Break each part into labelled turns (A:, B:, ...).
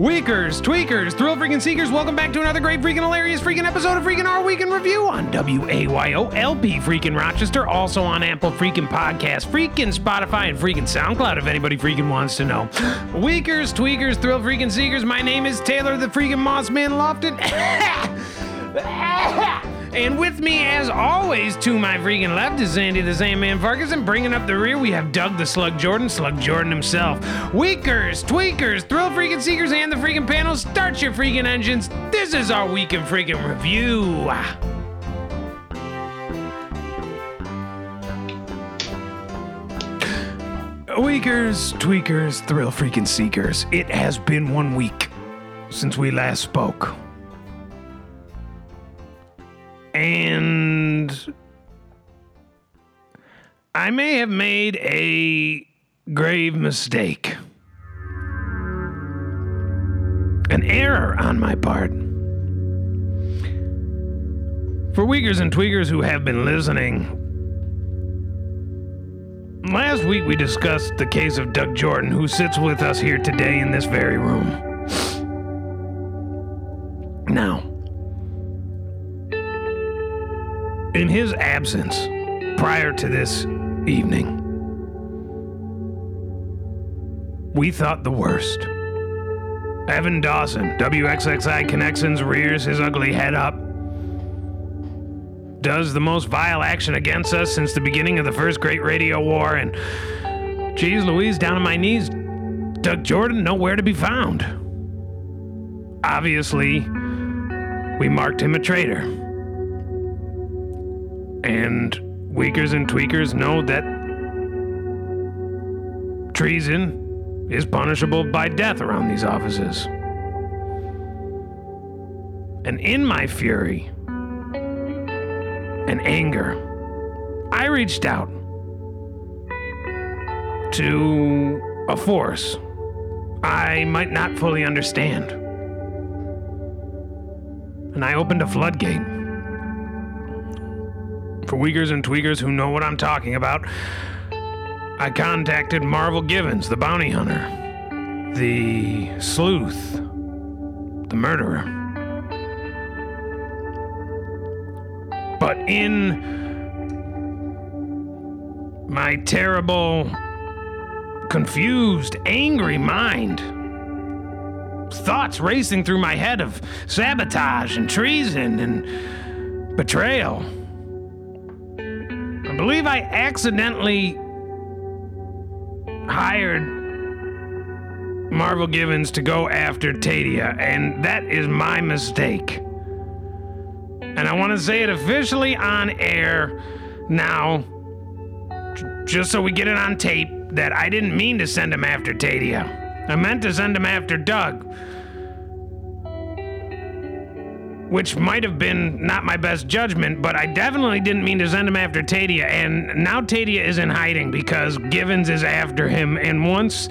A: Weakers, tweakers, thrill freaking seekers, welcome back to another great freaking hilarious freaking episode of freaking Our Week in Review on WAYO LP freaking Rochester, also on Apple freaking Podcast, freaking Spotify, and freaking SoundCloud if anybody freaking wants to know. Weakers, tweakers, thrill freaking seekers, my name is Taylor the freaking Mossman Lofton. And with me, as always, to my freaking left is Andy the Sandman Farkas, and bringing up the rear, we have Doug the Slug Jordan, Slug Jordan himself. Weakers, tweakers, thrill freaking seekers, and the freaking panel, start your freaking engines. This is our week in freaking review. Weakers, tweakers, thrill freaking seekers, it has been one week since we last spoke. And I may have made a grave mistake. An error on my part. For Weakers and Tweakers who have been listening, last week we discussed the case of Doug Jordan, who sits with us here today in this very room. Now, in his absence prior to this evening, we thought the worst. Evan Dawson, WXXI Connections, rears his ugly head up, does the most vile action against us since the beginning of the first Great Radio War, and geez Louise, down on my knees, Doug Jordan nowhere to be found. Obviously, we marked him a traitor. And Weakers and Tweakers know that treason is punishable by death around these offices. And in my fury and anger, I reached out to a force I might not fully understand. And I opened a floodgate for Weakers and Tweakers who know what I'm talking about, I contacted Marvel Givens, the bounty hunter, the sleuth, the murderer. But in my terrible, confused, angry mind, thoughts racing through my head of sabotage and treason and betrayal. I believe I accidentally hired Marvel Givens to go after Tadia, and that is my mistake. And I want to say it officially on air now, just so we get it on tape, that I didn't mean to send him after Tadia. I meant to send him after Doug. Which might have been not my best judgment, but I definitely didn't mean to send him after Tadia. And now Tadia is in hiding because Givens is after him. And once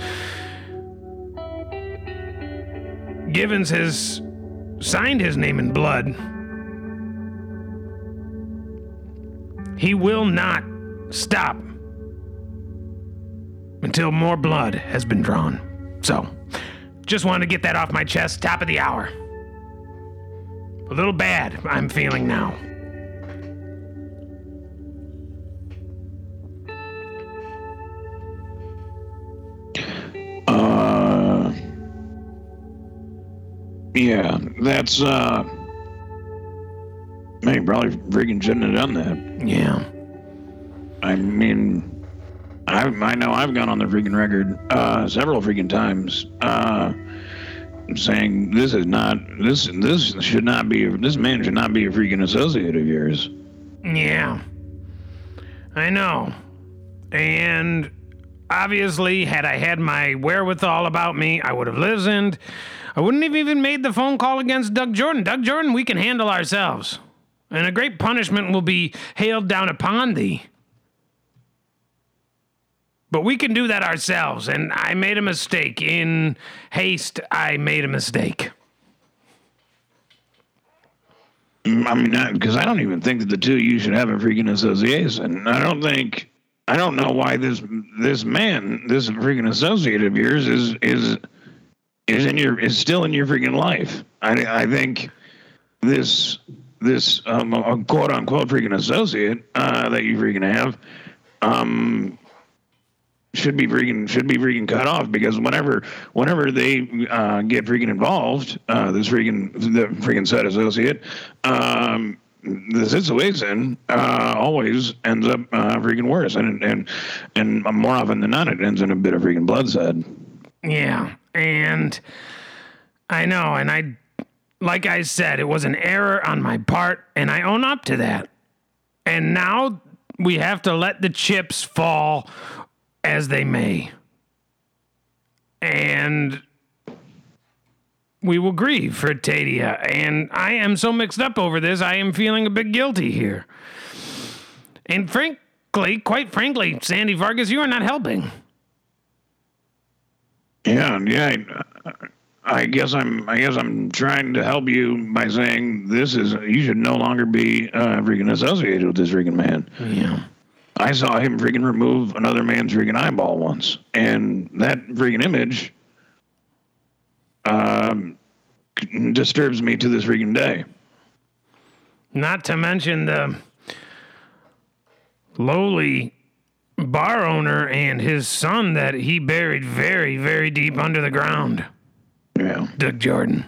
A: Givens has signed his name in blood, he will not stop until more blood has been drawn. So, just wanted to get that off my chest, top of the hour. A little bad, I'm feeling now.
B: Uh, yeah, that's uh. Man, you probably freaking shouldn't have done that.
A: Yeah.
B: I mean, I I know I've gone on the freaking record uh several freaking times uh saying this is not this this should not be this man should not be a freaking associate of yours.
A: Yeah. I know. And obviously, had I had my wherewithal about me, I would have listened. I wouldn't have even made the phone call against Doug Jordan. Doug Jordan, we can handle ourselves. And a great punishment will be hailed down upon thee. But we can do that ourselves, and I made a mistake. In haste, I made a mistake.
B: Mm, I mean, because I don't even think that the two of you should have a freaking association. I don't think, I don't know why this this man, this freaking associate of yours, is is is in your is still in your freaking life. I I think this this um, quote unquote freaking associate uh, that you freaking have um, should be freaking should be freaking cut off because whenever whenever they uh, get freaking involved, uh, this freaking the freaking set associate, um, the situation uh, always ends up uh, freaking worse, and and and more often than not, it ends in a bit of freaking bloodshed.
A: Yeah, and I know, and I, like I said, it was an error on my part, and I own up to that. And now we have to let the chips fall as they may. And we will grieve for Tadia. And I am so mixed up over this, I am feeling a bit guilty here. And frankly, quite frankly, Sandy Farkas, you are not helping.
B: Yeah, yeah. I guess I'm. I guess I'm trying to help you by saying this is. You should no longer be uh, freaking associated with this freaking man.
A: Yeah.
B: I saw him freaking remove another man's freaking eyeball once, and that freaking image um, disturbs me to this freaking day.
A: Not to mention the lowly bar owner and his son that he buried very, very deep under the ground.
B: Yeah.
A: Doug Jordan.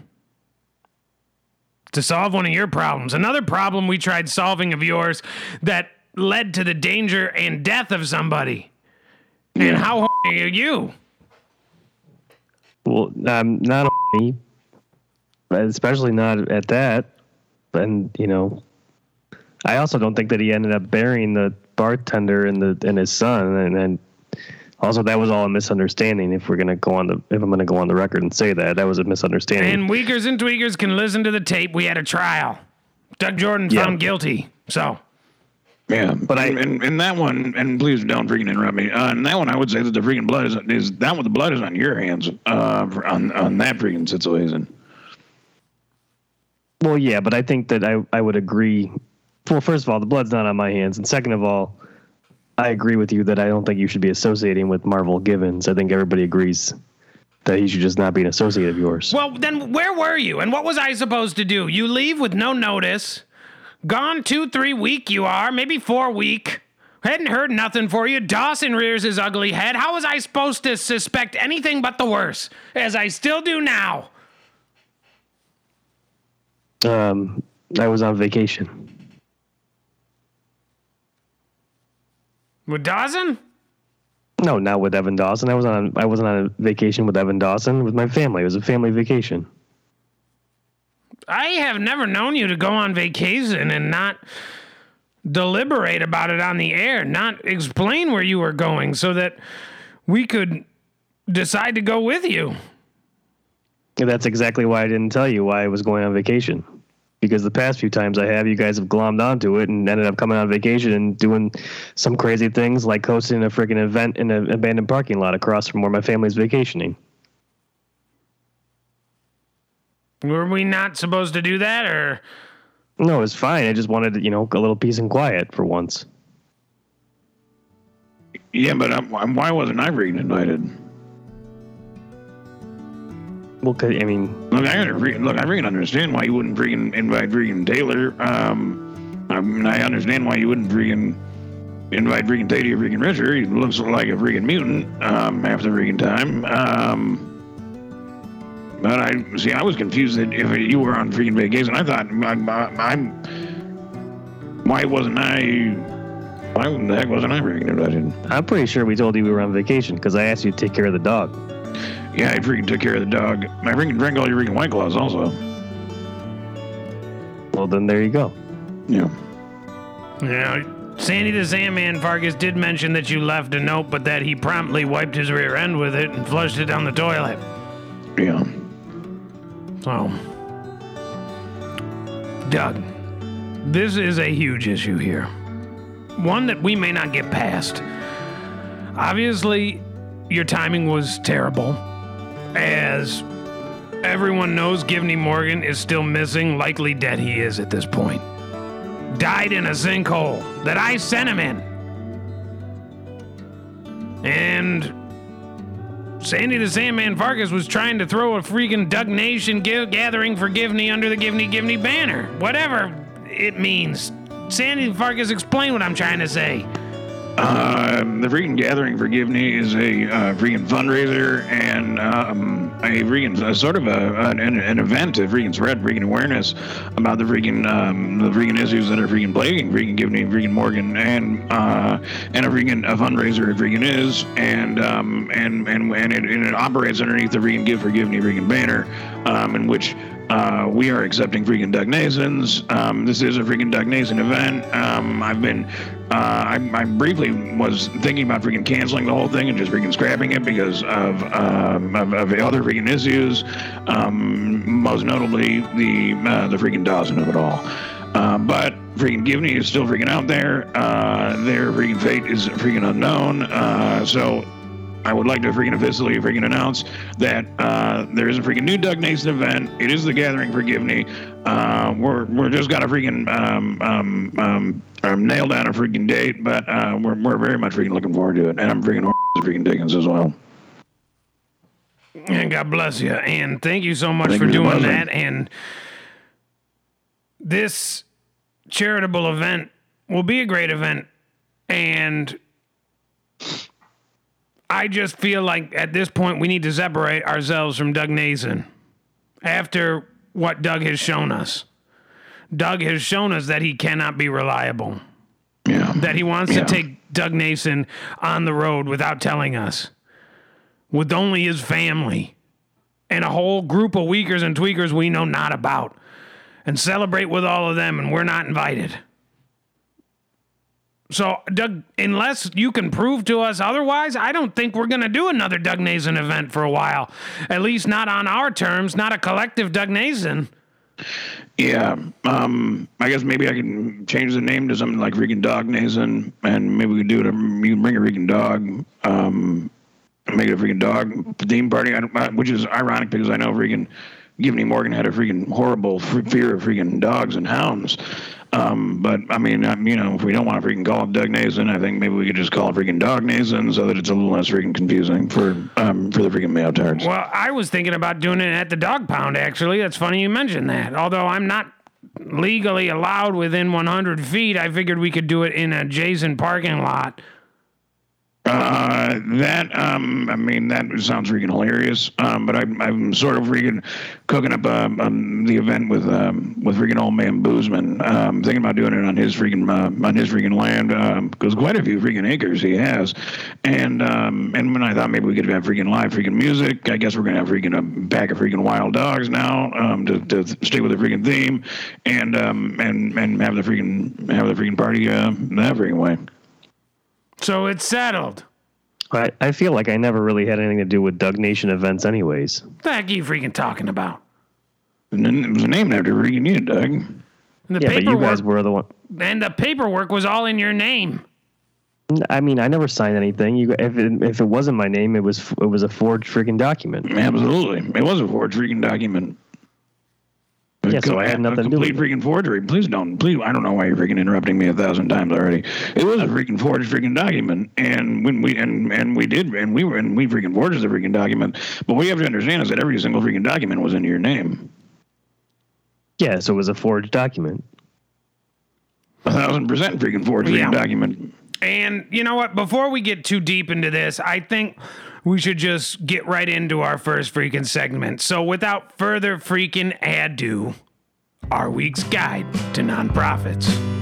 A: To solve one of your problems. Another problem we tried solving of yours that led to the danger and death of somebody. And how are you?
C: Well, I'm not me, especially not at that. And you know, I also don't think that he ended up burying the bartender and the and his son, and then also that was all a misunderstanding. If we're gonna go on the, if I'm gonna go on the record and say that that was a misunderstanding.
A: And Weakers and Tweakers can listen to the tape. We had a trial. Doug Jordan
C: Yeah.
A: found guilty. So
B: Yeah,
C: But
B: but
C: I-
B: I and, and that one, and please don't freaking interrupt me. Uh, and that one, I would say that the freaking blood is is that one. The blood is on your hands uh, for- on on that freaking situation.
C: Well, yeah, but I think that I, I would agree. Well, first of all, the blood's not on my hands, and second of all, I agree with you that I don't think you should be associating with Marvel Givens. I think everybody agrees that he should just not be an associate of yours.
A: Well, then where were you? And what was I supposed to do? You leave with no notice. Gone two, three week you are, maybe four week. Hadn't heard nothing for you. Dawson rears his ugly head. How was I supposed to suspect anything but the worst? As I still do now.
C: Um, I was on vacation.
A: With Dawson?
C: No, not with Evan Dawson. I was on. I wasn't on a vacation with Evan Dawson. With my family. It was a family vacation.
A: I have never known you to go on vacation and not deliberate about it on the air, not explain where you were going so that we could decide to go with you.
C: That's exactly why I didn't tell you why I was going on vacation. Because the past few times I have, you guys have glommed onto it and ended up coming on vacation and doing some crazy things like hosting a freaking event in an abandoned parking lot across from where my family's vacationing.
A: Were we not supposed to do that or
C: No, it was fine. I just wanted, you know, a little peace and quiet for once.
B: Yeah, but um, why wasn't I freaking invited?
C: Well, 'cause- I mean,
B: Look, I gotta re- look. I freaking understand why you wouldn't freaking invite freaking Taylor. Um, I, mean, I understand why you wouldn't freaking invite freaking Taylor, freaking Richard. He looks like a freaking mutant um, half the freaking time. Um, but I see. I was confused that if you were on freaking vacation, I thought I, I, I'm. Why wasn't I? Why the heck wasn't I freaking invited?
C: I'm pretty sure we told you we were on vacation because I asked you to take care of the dog.
B: Yeah, I freaking took care of the dog. I freaking drank all your freaking white claws also.
C: Well, then there you go.
B: Yeah.
A: Yeah, Sandy the Sandman Farkas did mention that you left a note, but that he promptly wiped his rear end with it and flushed it down the toilet.
B: Yeah.
A: So, Doug, this is a huge issue here. One that we may not get past. Obviously, your timing was terrible, as everyone knows Givney Morgan is still missing, likely dead he is at this point. Died in a sinkhole that I sent him in. And Sandy the Sandman Farkas was trying to throw a freaking Doug Nation gathering for Givney under the Givney Givney banner. Whatever it means. Sandy Farkas, explain what I'm trying to say.
B: Um, the freaking Gathering for Givney is a uh, freaking fundraiser and um, a freaking a sort of a, an, an event to freaking spread freaking awareness about the freaking um, the freaking issues that are freaking plaguing freaking Givney, freaking Morgan, and uh, and a freaking a fundraiser it freaking is, and um, and and and it, and it operates underneath the freaking Give for Givney freaking banner, um, in which uh, we are accepting freaking Doug Nasons. Um, this is a freaking Doug Nason event. Um, I've been, uh, I, I briefly was thinking about freaking canceling the whole thing and just freaking scrapping it because of um, of, of other freaking issues. Um, most notably, the uh, the freaking Dawson of it all. Uh, but freaking Givney is still freaking out there. Uh, their freaking fate is freaking unknown. Uh, so I would like to freaking officially freaking announce that uh, there is a freaking new Doug Nason event. It is the Gathering for Givney. Uh, we're we're just got to freaking um, um, um, um, nail down a freaking date, but uh, we're we're very much freaking looking forward to it, and I'm freaking freaking Dickens as well.
A: And God bless you. And thank you so much
B: Thank
A: for doing that. And this charitable event will be a great event. And I just feel like at this point we need to separate ourselves from Doug Nason after what Doug has shown us. Doug has shown us that he cannot be reliable,
B: Yeah.
A: that he wants
B: Yeah.
A: to take Doug Nason on the road without telling us, with only his family and a whole group of weakers and tweakers we know not about, and celebrate with all of them, and we're not invited. So, Doug, unless you can prove to us otherwise, I don't think we're going to do another Doug Nason event for a while. At least not on our terms, not a collective Doug Nason.
B: Yeah. Um, I guess maybe I can change the name to something like freaking Dog Nason, and maybe we could do it. You can bring a freaking dog. Um, make it a freaking dog theme party, I- which is ironic because I know freaking Givney Morgan had a freaking horrible fear of freaking dogs and hounds. Um, but I mean, um, you know, if we don't want to freaking call it Doug Nason, I think maybe we could just call it freaking Dog Nason so that it's a little less freaking confusing for um, for the freaking male tards.
A: Well, I was thinking about doing it at the dog pound, actually. That's funny you mentioned that. Although I'm not legally allowed within 100 feet, I figured we could do it in an adjacent parking lot.
B: Uh, that um, I mean, that sounds freaking hilarious. Um, but I'm I'm sort of freaking cooking up um, um the event with um with freaking old man Boozman. Um, thinking about doing it on his freaking uh, on his freaking land um, because quite a few freaking acres he has. And um, and when I thought maybe we could have freaking live freaking music, I guess we're gonna have freaking a pack of freaking wild dogs now um to, to stick with the freaking theme and um and and have the freaking have the freaking party uh that freaking way.
A: So it's settled.
C: I, I feel like I never really had anything to do with Doug Nation events, anyways.
A: What the heck are you freaking talking about?
B: And then it was named after freaking you, Doug.
A: And the
C: Yeah, but you guys were the one.
A: and the paperwork was all in your name.
C: I mean, I never signed anything. You, if it, if it wasn't my name, it was it was a forged freaking document.
B: Absolutely. It was a forged freaking document.
C: Yeah, so I had
B: A
C: nothing to do
B: complete
C: with
B: freaking forgery. Please don't. Please, I don't know why you're freaking interrupting me a thousand times already. It was a freaking forged freaking document, and when we and and we did, and we were and we freaking forged the freaking document. But what you have to understand is that every single freaking document was in your name.
C: Yeah, so it was a forged document.
B: A thousand percent freaking forged freaking
A: Yeah.
B: document.
A: And you know what? Before we get too deep into this, I think we should just get right into our first freaking segment. So without further freaking ado, our week's guide to nonprofits.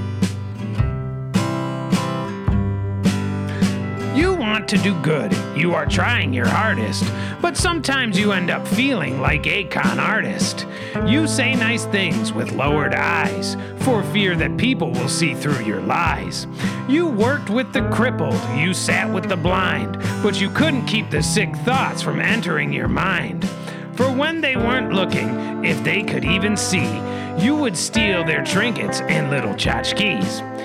A: To do good. You are trying your hardest, but sometimes you end up feeling like a con artist. You say nice things with lowered eyes for fear that people will see through your lies. You worked with the crippled, you sat with the blind, but you couldn't keep the sick thoughts from entering your mind. For when they weren't looking, if they could even see, you would steal their trinkets and little tchotchkes.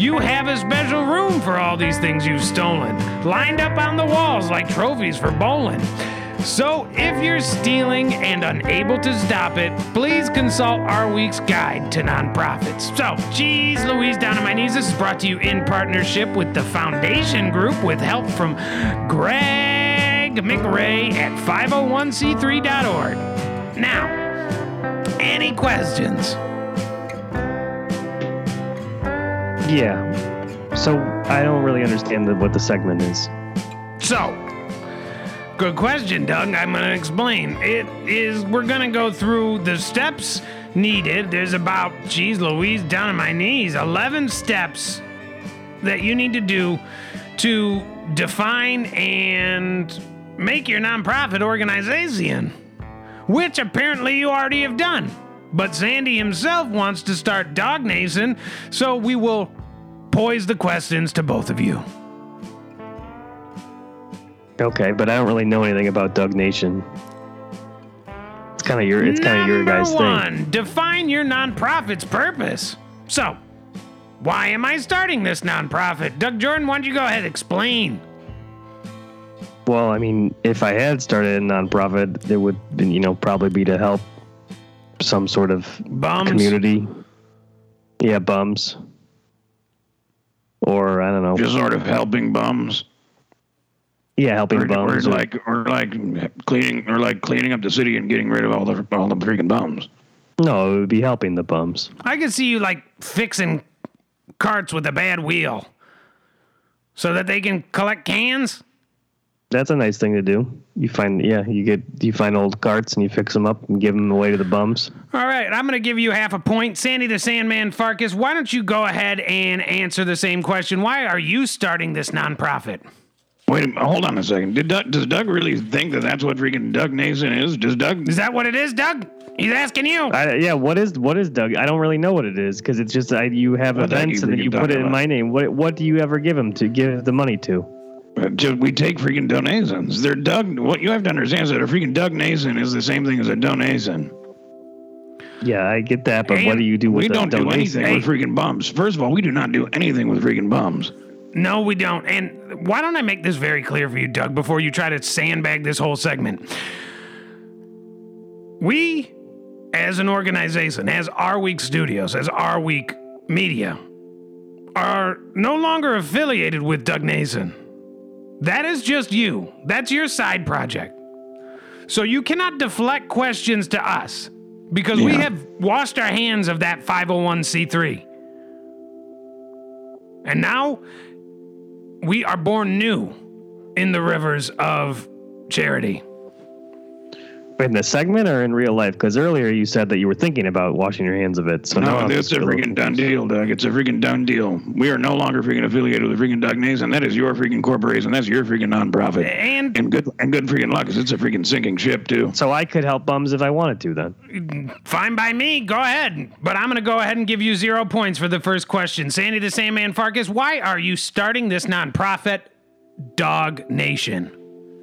A: You have a special room for all these things you've stolen, lined up on the walls like trophies for bowling. So, if you're stealing and unable to stop it, please consult our week's guide to nonprofits. So, geez, Louise, down on my knees. This is brought to you in partnership with the Foundation Group with help from Greg McRae at 501c3.org. Now, any questions?
C: Yeah. So I don't really understand the, what the segment is.
A: So, good question, Doug. I'm going to explain. It is, we're going to go through the steps needed. There's about, geez, Louise, down on my knees, 11 steps that you need to do to define and make your nonprofit organization, which apparently you already have done. But Sandy himself wants to start Dog Nation, so we will poise the questions to both of you.
C: Okay, but I don't really know anything about Doug Nation. It's kind of your it's kind of your guys'
A: one,
C: thing.
A: define your nonprofit's purpose. So, why am I starting this nonprofit? Doug Jordan, why don't you go ahead and explain?
C: Well, I mean, if I had started a nonprofit, it would you know probably be to help some sort of
A: Bums.
C: community. Yeah, bums. Or I don't know.
B: Just sort of helping bums,
C: yeah, helping
B: or, or
C: bums. or-
B: like or like cleaning or like cleaning up the city and getting rid of all the all the freaking bums.
C: no, it would be helping the bums.
A: I could see you like fixing carts with a bad wheel so that they can collect cans.
C: That's a nice thing to do. You find yeah, you get you find old carts and you fix them up and give them away to the bums.
A: All right, I'm going to give you half a point. Sandy the Sandman Farkas, why don't you go ahead and answer the same question? Why are you starting this nonprofit?
B: Wait, a minute, hold on a second. Did Doug, does Doug really think that that's what freaking Doug Nason is? Does Doug?
A: Is that what it is, Doug? He's asking you.
C: I, yeah, what is what is Doug? I don't really know what it is because it's just I, you have
B: What
C: events
B: you
C: and then you put it in
B: about?
C: my name. What what do you ever give him to give the money to?
B: Uh, just, we take freaking donations. They're Doug. What you have to understand is that a freaking Doug Nason is the same thing as a donation.
C: Yeah, I get that, but what do you do with
B: We don't do
C: donation?
B: anything with freaking bums. First of all, we do not do anything with freaking bums.
A: No, we don't. And why don't I make this very clear for you, Doug, before you try to sandbag this whole segment? We, as an organization, as Our Week Studios, as Our Week Media, are no longer affiliated with Doug Nason. That is just you. That's your side project. So you cannot deflect questions to us because we have washed our hands of that 501c3. And now we are born new in the rivers of charity.
C: In the segment or in real life? Because earlier you said that you were thinking about washing your hands of it. So
B: No,
C: I'm
B: it's a freaking done deal, Doug. It's a freaking done deal. We are no longer freaking affiliated with the freaking Doug Nason. That is your freaking corporation. That's your freaking nonprofit.
A: And
B: And good and good freaking luck, 'cause it's a freaking sinking ship too.
C: So I could help bums if I wanted to. Then
A: fine by me, go ahead. But I'm going to go ahead and give you zero points for the first question. Sandy the Sandman Farkas, why are you starting this nonprofit, Dog Nation?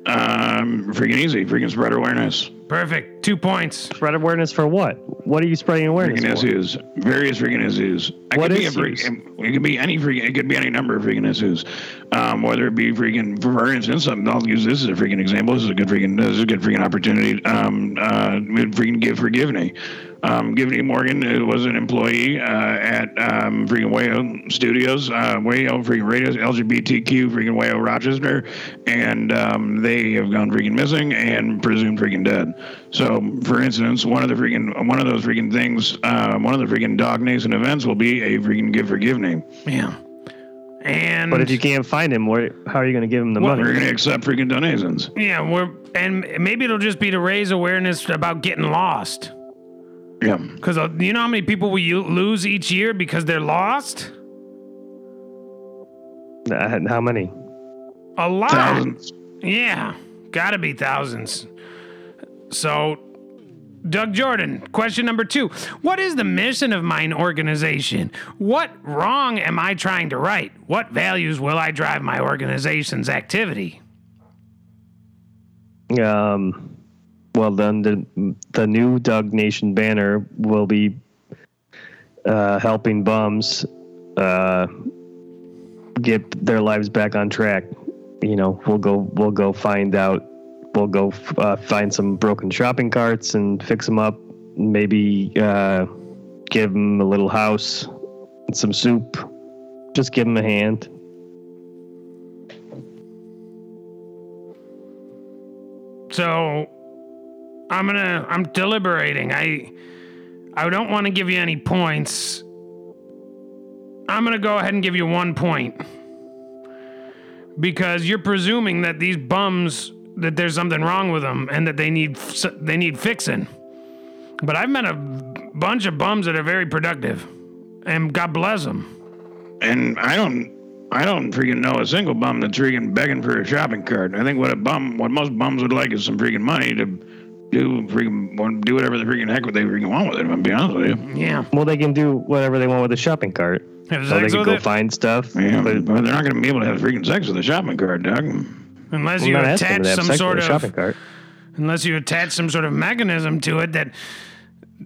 B: Um, freaking easy. Freaking spread awareness.
A: Perfect. Two points.
C: spread awareness for what? What are you spreading awareness
B: Freaking
C: for?
B: issues. Various freaking issues. It
C: What
B: could be a
C: issues?
B: freaking. It could be any freaking. It could be any number of freaking issues. Um, whether it be freaking. For instance, something I'll use this as a freaking example. This is a good freaking. This is a good freaking opportunity. Um, uh, we'd freaking give for Givney. Um, Givney Morgan uh, was an employee uh, at um, freaking Wayo Studios, uh, Wayo freaking Radio, LGBTQ freaking Wayo Rochester, and um, they have gone freaking missing and presumed freaking dead. So, for instance, one of the freaking one of those freaking things, uh, one of the freaking Dog Nation events will be a freaking Give for Give name.
A: Yeah. And
C: But if you can't find him, where, how are you going to give him the
A: Well,
C: money?
B: We're gonna accept freaking donations.
A: yeah, we're and maybe it'll just be to raise awareness about getting lost.
B: Yeah.
A: Because you know how many people we lose each year because they're lost?
C: Uh, How many?
A: A lot.
B: Thousands.
A: Yeah, gotta be thousands. So, Doug Jordan, question number two What is the mission of mine organization? What wrong am I trying to right? What values will I drive my organization's activity?
C: Um, well, then the the new Doug Nation banner will be uh, helping bums uh, get their lives back on track. You know, we'll go we'll go find out. We'll go uh, find some broken shopping carts and fix them up. Maybe uh, give them a little house, some soup. Just give them a hand.
A: So I'm gonna I'm deliberating. I I don't want to give you any points. I'm gonna go ahead and give you one point. Because you're presuming that these bums that there's something wrong with them and that they need they need fixing. But I've met a bunch of bums that are very productive, and God bless them.
B: And I don't, I don't freaking know a single bum that's freaking begging for a shopping cart. I think what a bum, what most bums would like is some freaking money to do freaking do whatever the freaking heck they freaking want with it. I'm be honest with you.
A: Yeah.
C: Well, they can do whatever they want with a shopping cart.
A: Have
C: So they can
A: with
C: go
A: it?
C: find stuff.
B: Yeah,
C: but
B: but they're not going to be able to have freaking sex with a shopping cart, Doug.
A: Unless
C: I'm
A: you attach
C: them to have
A: some sort
C: with a shopping
A: of
C: cart.
A: unless you attach some sort of mechanism to it that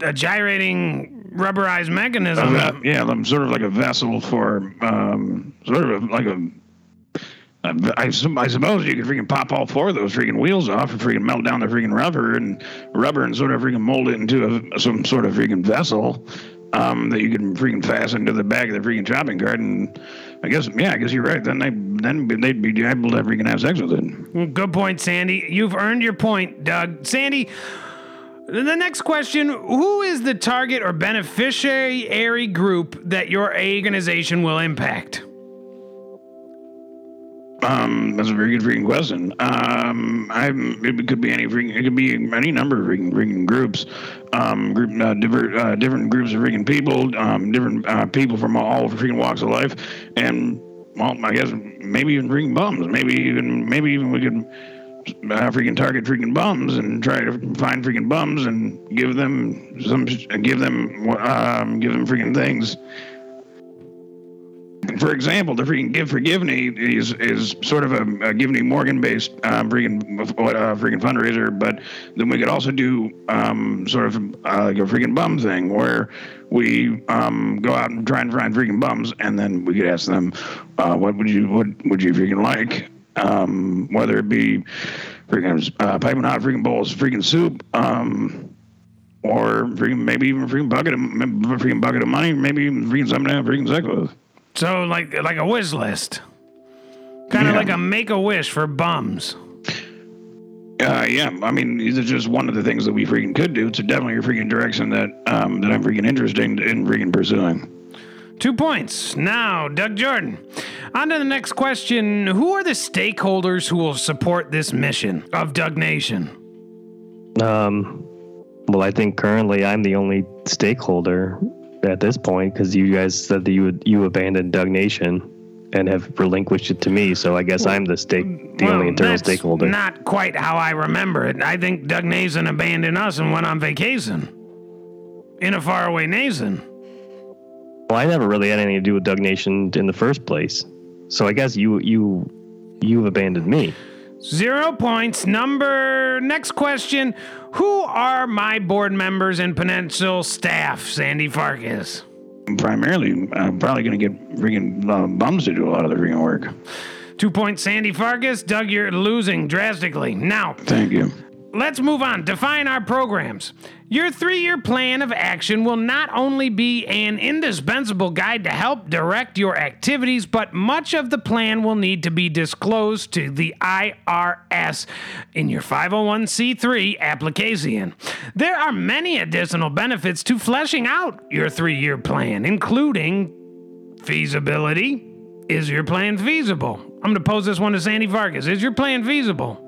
A: a gyrating rubberized mechanism.
B: Uh, yeah, I'm sort of like a vessel for, um, sort of like a. I, sup- I suppose you could freaking pop all four of those freaking wheels off and freaking melt down the freaking rubber and rubber and sort of freaking mold it into a, some sort of freaking vessel um, that you can freaking fasten to the back of the freaking shopping cart. And I guess, yeah, I guess you're right. Then they then they'd be able to freaking have sex with it.
A: Good point, Sandy. You've earned your point, Doug. Sandy, the next question Who is the target or beneficiary group that your organization will impact?
B: Um, that's a very good freaking question. Um, I'm. It could be any freaking. It could be any number of freaking, freaking groups. Um, group uh, different uh, different groups of freaking people. Um, different uh, people from all freaking walks of life, and well, I guess maybe even freaking bums. Maybe even maybe even we could uh, freaking target freaking bums and try to find freaking bums and give them some give them um, give them freaking things for example, the freaking Give for Givney is is sort of a, a Givney Morgan based um, freaking uh, freaking fundraiser, but then we could also do um, sort of uh, like a freaking bum thing where we um, go out and try and find freaking bums, and then we could ask them, uh, what would you what would you freaking like, um, whether it be freaking uh, piping hot freaking bowls, freaking soup. Um, or freaking maybe even freaking bucket of freaking bucket of money, maybe even freaking something to have freaking sex with.
A: So, like, like a wish list. Kind of
B: Yeah.
A: like a make a wish for bums.
B: Uh, yeah, I mean, these are just one of the things that we freaking could do. It's definitely a freaking direction that um, that I'm freaking interested in, in freaking pursuing.
A: Two points. Now, Doug Jordan. On to the next question. Who are the stakeholders who will support this mission of Doug Nation?
C: Um, well, I think currently I'm the only stakeholder at this point because you guys said that you would you abandoned Doug Nation and have relinquished it to me. So I guess I'm the stake, the
A: Well,
C: only internal
A: that's
C: stakeholder.
A: Not quite how I remember it. I think Doug Nason abandoned us and went on vacation in a faraway nation.
C: well, I never really had anything to do with Doug Nation in the first place. So I guess you you you've abandoned me.
A: Zero points. Number next question. Who are my board members and potential staff, Sandy Farkas?
B: Primarily, I'm probably going to get freaking uh, bums to do a lot of the freaking work.
A: Two points, Sandy Farkas. Doug, you're losing drastically. Now,
B: Thank you.
A: Let's move on. Define our programs. Your three year plan of action will not only be an indispensable guide to help direct your activities, but much of the plan will need to be disclosed to the IRS in your 501c3 application. There are many additional benefits to fleshing out your three year plan, including feasibility. Is your plan feasible? I'm going to pose this one to Sandy Farkas. Is your plan feasible?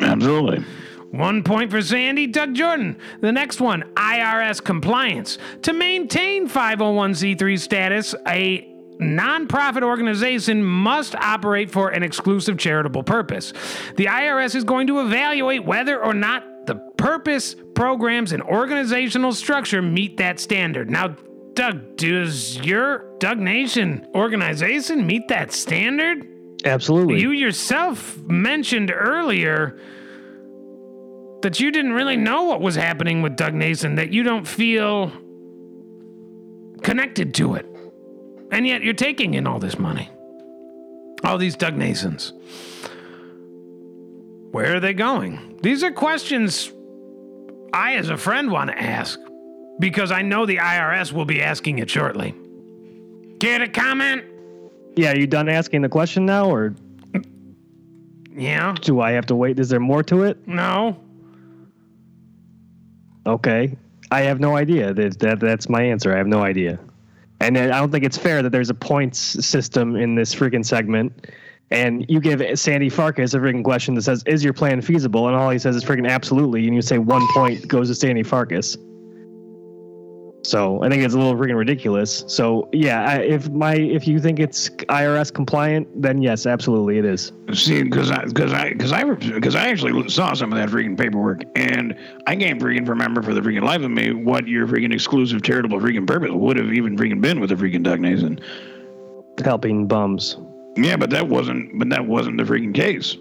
B: Absolutely.
A: One point for Sandy. Doug Jordan. The next one IRS compliance. To maintain 501c3 status, a nonprofit organization must operate for an exclusive charitable purpose. The IRS is going to evaluate whether or not the purpose, programs, and organizational structure meet that standard. Now, Doug, does your Doug Nation organization meet that standard?
C: Absolutely.
A: You yourself mentioned earlier that you didn't really know what was happening with Doug Nason, that you don't feel connected to it. And yet you're taking in all this money. All these Doug Nasons. Where are they going? These are questions I, as a friend, want to ask because I know the IRS will be asking it shortly. Care to comment?
C: yeah, are you done asking the question now, or
A: Yeah?
C: do I have to wait? Is there more to it?
A: No?
C: Okay, I have no idea. That, that that's my answer. I have no idea, and I don't think it's fair that there's a points system in this freaking segment. And you give Sandy Farkas a freaking question that says, "Is your plan feasible?" And all he says is freaking absolutely, and you say one point goes to Sandy Farkas. So I think it's a little freaking ridiculous. So yeah, I, if my if you think it's IRS compliant, then yes, absolutely it is.
B: See, because I because I because I because I actually saw some of that freaking paperwork, and I can't freaking remember for the freaking life of me what your freaking exclusive charitable freaking purpose would have even freaking been with the freaking Doug Nason.
C: Helping bums
B: Yeah, but that wasn't but that wasn't the freaking case.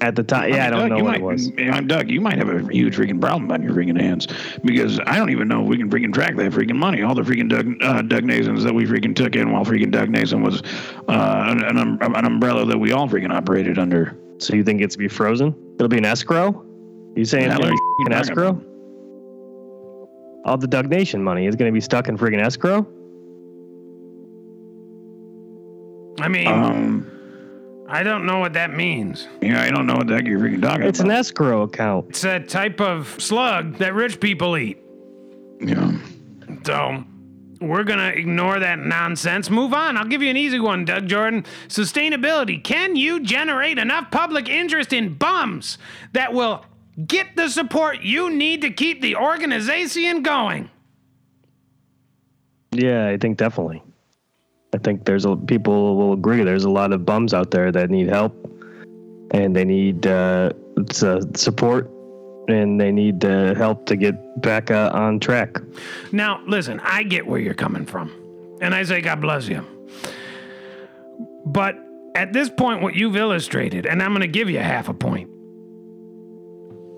C: At the time. Yeah, I,
B: mean,
C: don't
B: Doug,
C: know what
B: might,
C: it was.
B: I'm Doug. You might have a huge freaking problem on your freaking hands because I don't even know if we can freaking track that freaking money. All the freaking Doug uh, Doug Nasons that we freaking took in while freaking Doug Nason was uh, an, an, um- an umbrella that we all freaking operated under.
C: So you think it's be frozen? It'll be an escrow? You saying it's
B: Hell
C: gonna
B: are
C: be
B: you
C: an
B: talking
C: escrow? All the Doug Nation money is going to be stuck in friggin' escrow?
A: I mean,
B: Um,
A: I don't know what that means.
B: yeah, I don't know what the heck you're freaking talking
C: It's an
B: about.
C: escrow account.
A: It's a type of slug that rich people eat.
B: yeah.
A: So we're going to ignore that nonsense. Move on. I'll give you an easy one, Doug Jordan. Sustainability. Can you generate enough public interest in bums that will get the support you need to keep the organization going?
C: Yeah, I think definitely. I think there's a people will agree. There's a lot of bums out there that need help, and they need uh, uh, support, and they need uh, help to get back uh, on track.
A: Now, listen, I get where you're coming from. And I say, God bless you. But at this point, what you've illustrated, and I'm going to give you half a point.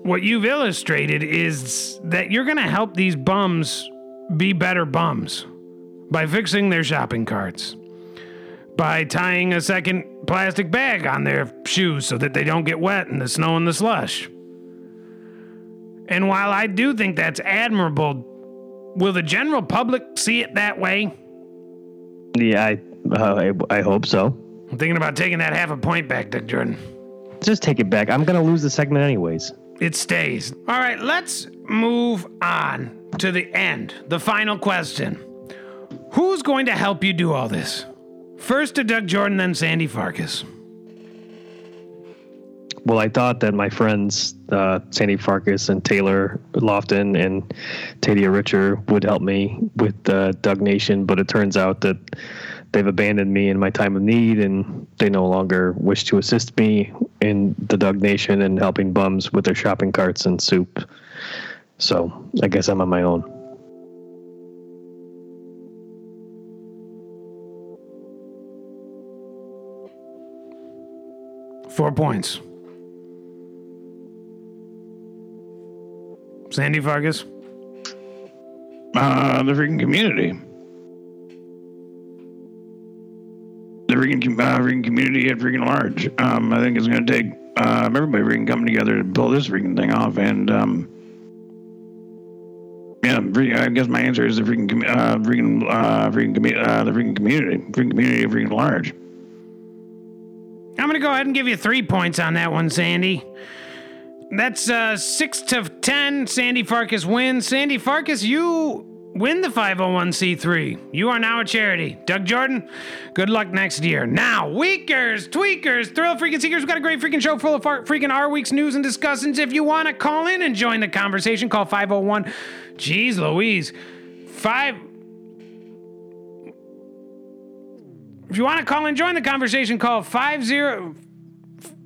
A: What you've illustrated is that you're going to help these bums be better bums by fixing their shopping carts, by tying a second plastic bag on their shoes so that they don't get wet in the snow and the slush. And while I do think that's admirable, will the general public see it that way?
C: Yeah, I uh, I, I hope so.
A: I'm thinking about taking that half a point back, Doug Jordan.
C: Just take it back. I'm gonna lose the segment anyways.
A: It stays. All right, let's move on to the end. The final question Who's going to help you do all this? First to Doug Jordan, then Sandy Farkas.
C: Well, I thought that my friends uh, Sandy Farkas and Taylor Lofton and Tadia Richer would help me with uh, Doug Nation, but it turns out that they've abandoned me in my time of need, and they no longer wish to assist me in the Doug Nation and helping bums with their shopping carts and soup. So I guess I'm on my own.
A: Four points. Sandy Farkas.
B: Uh, the freaking community. The freaking, uh, freaking community at freaking large. Um, I think it's going to take um, everybody freaking coming together to pull this freaking thing off. And um, yeah, I guess my answer is the freaking, uh, freaking, uh, freaking, uh, the freaking community, freaking community at freaking large.
A: I'm going to go ahead and give you three points on that one, Sandy. That's uh, six to 10. Sandy Farkas wins. Sandy Farkas, you win the 501c3. You are now a charity. Doug Jordan, good luck next year. Now, Weakers, Tweakers, Thrill Freaking Seekers, we've got a great freaking show full of far- freaking our week's news and discussions. If you want to call in and join the conversation, call 501. Jeez Louise. Five. If you want to call and join the conversation, call 50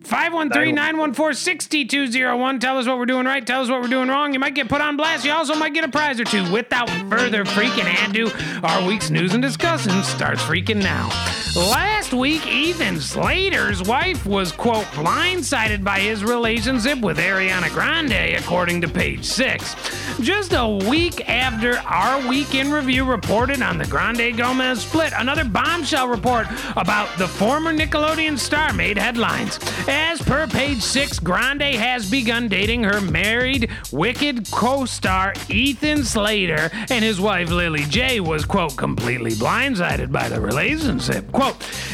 A: 513-914-6201. Tell us what we're doing right. Tell us what we're doing wrong. You might get put on blast. You also might get a prize or two. Without further freaking ado, our week's news and discussion starts freaking now. Last week, Ethan Slater's wife was, quote, blindsided by his relationship with Ariana Grande, according to page six. Just a week after our week in review reported on the Grande Gomez split, another bombshell report about the former Nickelodeon star made headlines. As per page six, Grande has begun dating her married Wicked co star Ethan Slater, and his wife Lilly Jay was, quote, completely blindsided by the relationship. Quote,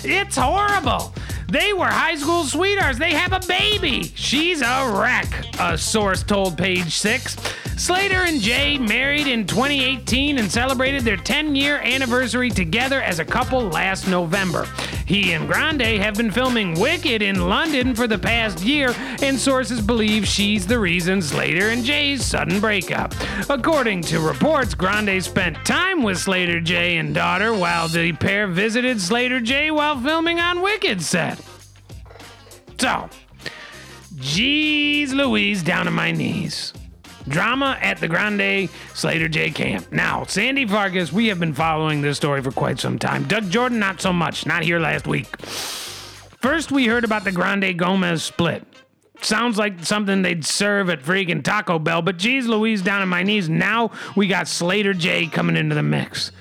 A: it's horrible. They were high school sweethearts. They have a baby. She's a wreck, a source told page six. Slater and Jay married in 2018 and celebrated their 10 year anniversary together as a couple last November. He and Grande have been filming Wicked in London for the past year, and sources believe she's the reason Slater and Jay's sudden breakup. According to reports, Grande spent time with Slater Jay and daughter while the pair visited Slater Jay while filming on Wicked set. So, Jeez Louise down on my knees. Drama at the Grande Slater J camp. Now, Sandy Farkas, we have been following this story for quite some time. Doug Jordan, not so much. Not here last week. First, we heard about the Grande Gomez split. Sounds like something they'd serve at freaking Taco Bell, but geez Louise down on my knees. Now we got Slater J coming into the mix.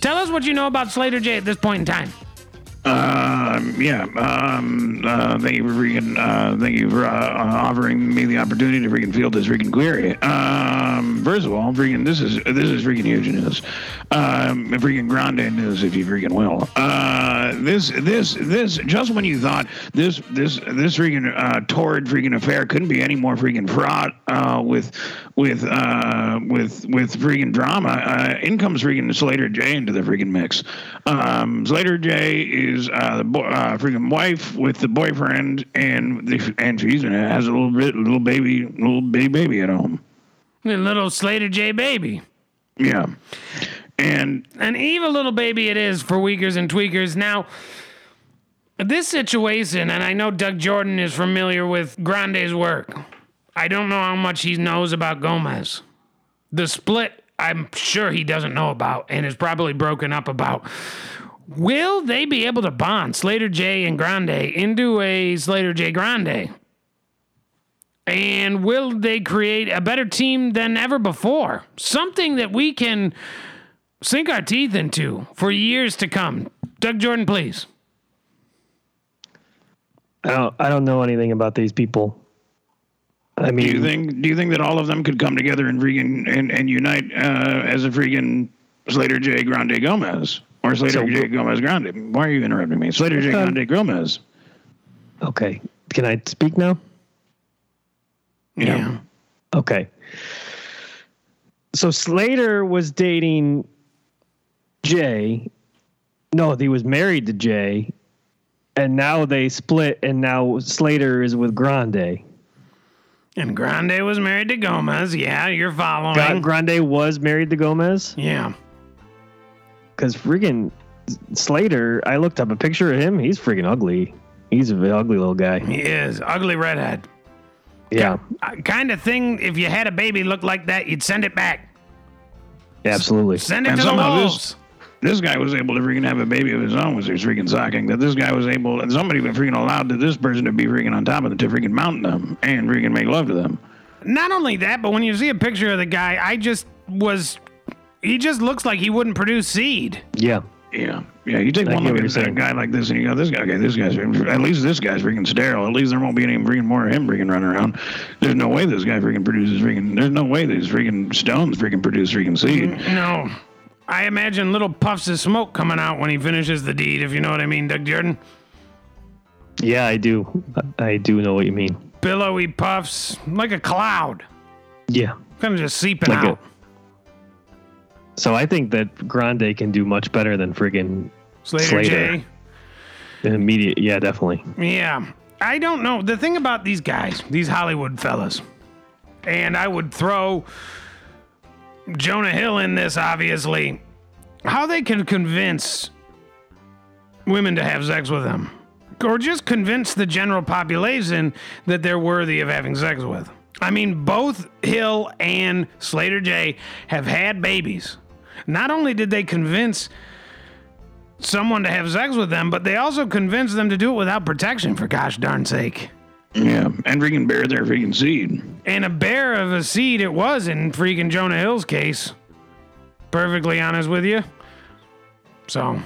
A: Tell us what you know about Slater J at this point in time.
B: Um, yeah. Um, uh, thank you for freaking, uh, thank you for uh, offering me the opportunity to freaking field this freaking query. Um, first of all, freaking, this is this is freaking huge news. Um, freaking grande news, if you freaking will. Uh, this this this just when you thought this this this freaking uh, torrid freaking affair couldn't be any more freaking fraught uh, with with uh, with with freaking drama, uh, in comes freaking Slater J into the freaking mix. Um, Slater J is uh, the bo- uh, freaking wife with the boyfriend, and the, and she's and has a little bit little baby little baby baby at home.
A: The little Slater J baby.
B: Yeah, and
A: An evil little baby it is for Weakers and Tweakers. Now, this situation, and I know Doug Jordan is familiar with Grande's work. I don't know how much he knows about Gomez. The split, I'm sure he doesn't know about and is probably broken up about. Will they be able to bond Slater J and Grande into a Slater J Grande? And will they create a better team than ever before? Something that we can sink our teeth into for years to come. Doug Jordan, please.
C: I don't. I don't know anything about these people. I
B: do you
C: mean,
B: think do you think that all of them could come together and freaking and, and unite uh, as a freaking Slater J Grande Gomez or Slater
C: So-
B: J Gomez Grande? Why are you interrupting me? Slater J
C: um,
B: Grande Gomez.
C: okay. Can I speak now?
B: Yeah.
C: Okay. So Slater was dating Jay. No, he was married to Jay. And now they split, and now Slater is with Grande.
A: And Grande was married to Gomez. Yeah, you're following.
C: Gra- Grande was married to Gomez
A: yeah.
C: Because freaking Slater. I looked up a picture of him. He's freaking ugly. He's an ugly little guy.
A: He is. Ugly redhead.
C: Yeah, uh,
A: kind of thing, if you had a baby look like that, you'd send it back.
C: absolutely.
A: Send it
B: And
A: to the
B: somehow this- This guy was able to freaking have a baby of his own, which was freaking shocking. That this guy was able, and somebody was freaking allowed to this person to be freaking on top of them, to freaking mount them and freaking make love to them.
A: Not only that, but when you see a picture of the guy, I just was. He just looks like he wouldn't produce seed.
C: Yeah,
B: Yeah, yeah. You take
C: I
B: one
C: get
B: look
C: what
B: at
C: you're
B: a
C: saying.
B: guy like this, and you go, "This guy, okay, this guy's at least this guy's freaking sterile. At least there won't be any freaking more of him freaking running around. There's no way this guy freaking produces freaking. There's no way these freaking stones freaking produce freaking seed.
A: No. I imagine little puffs of smoke coming out when he finishes the deed, if you know what I mean, Doug Jordan.
C: yeah, I do. I do know what you mean.
A: Billowy puffs, like a cloud,
C: Yeah.
A: kind of just seeping
C: Like
A: out.
C: So I think that Grande can do much better than friggin'
A: Slater,
C: Slater.
A: J.
C: immediate. Yeah, definitely.
A: Yeah. I don't know. The thing about these guys, these Hollywood fellas, and I would throw Jonah Hill in this, obviously, how they can convince women to have sex with them. Or just convince the general population that they're worthy of having sex with. I mean, both Hill and Slater J have had babies. Not only did they convince someone to have sex with them, but they also convinced them to do it without protection, for gosh darn sake.
B: Yeah, and freaking bear their freaking seed.
A: And a bear of a seed it was in freaking Jonah Hill's case. Perfectly honest with you. So,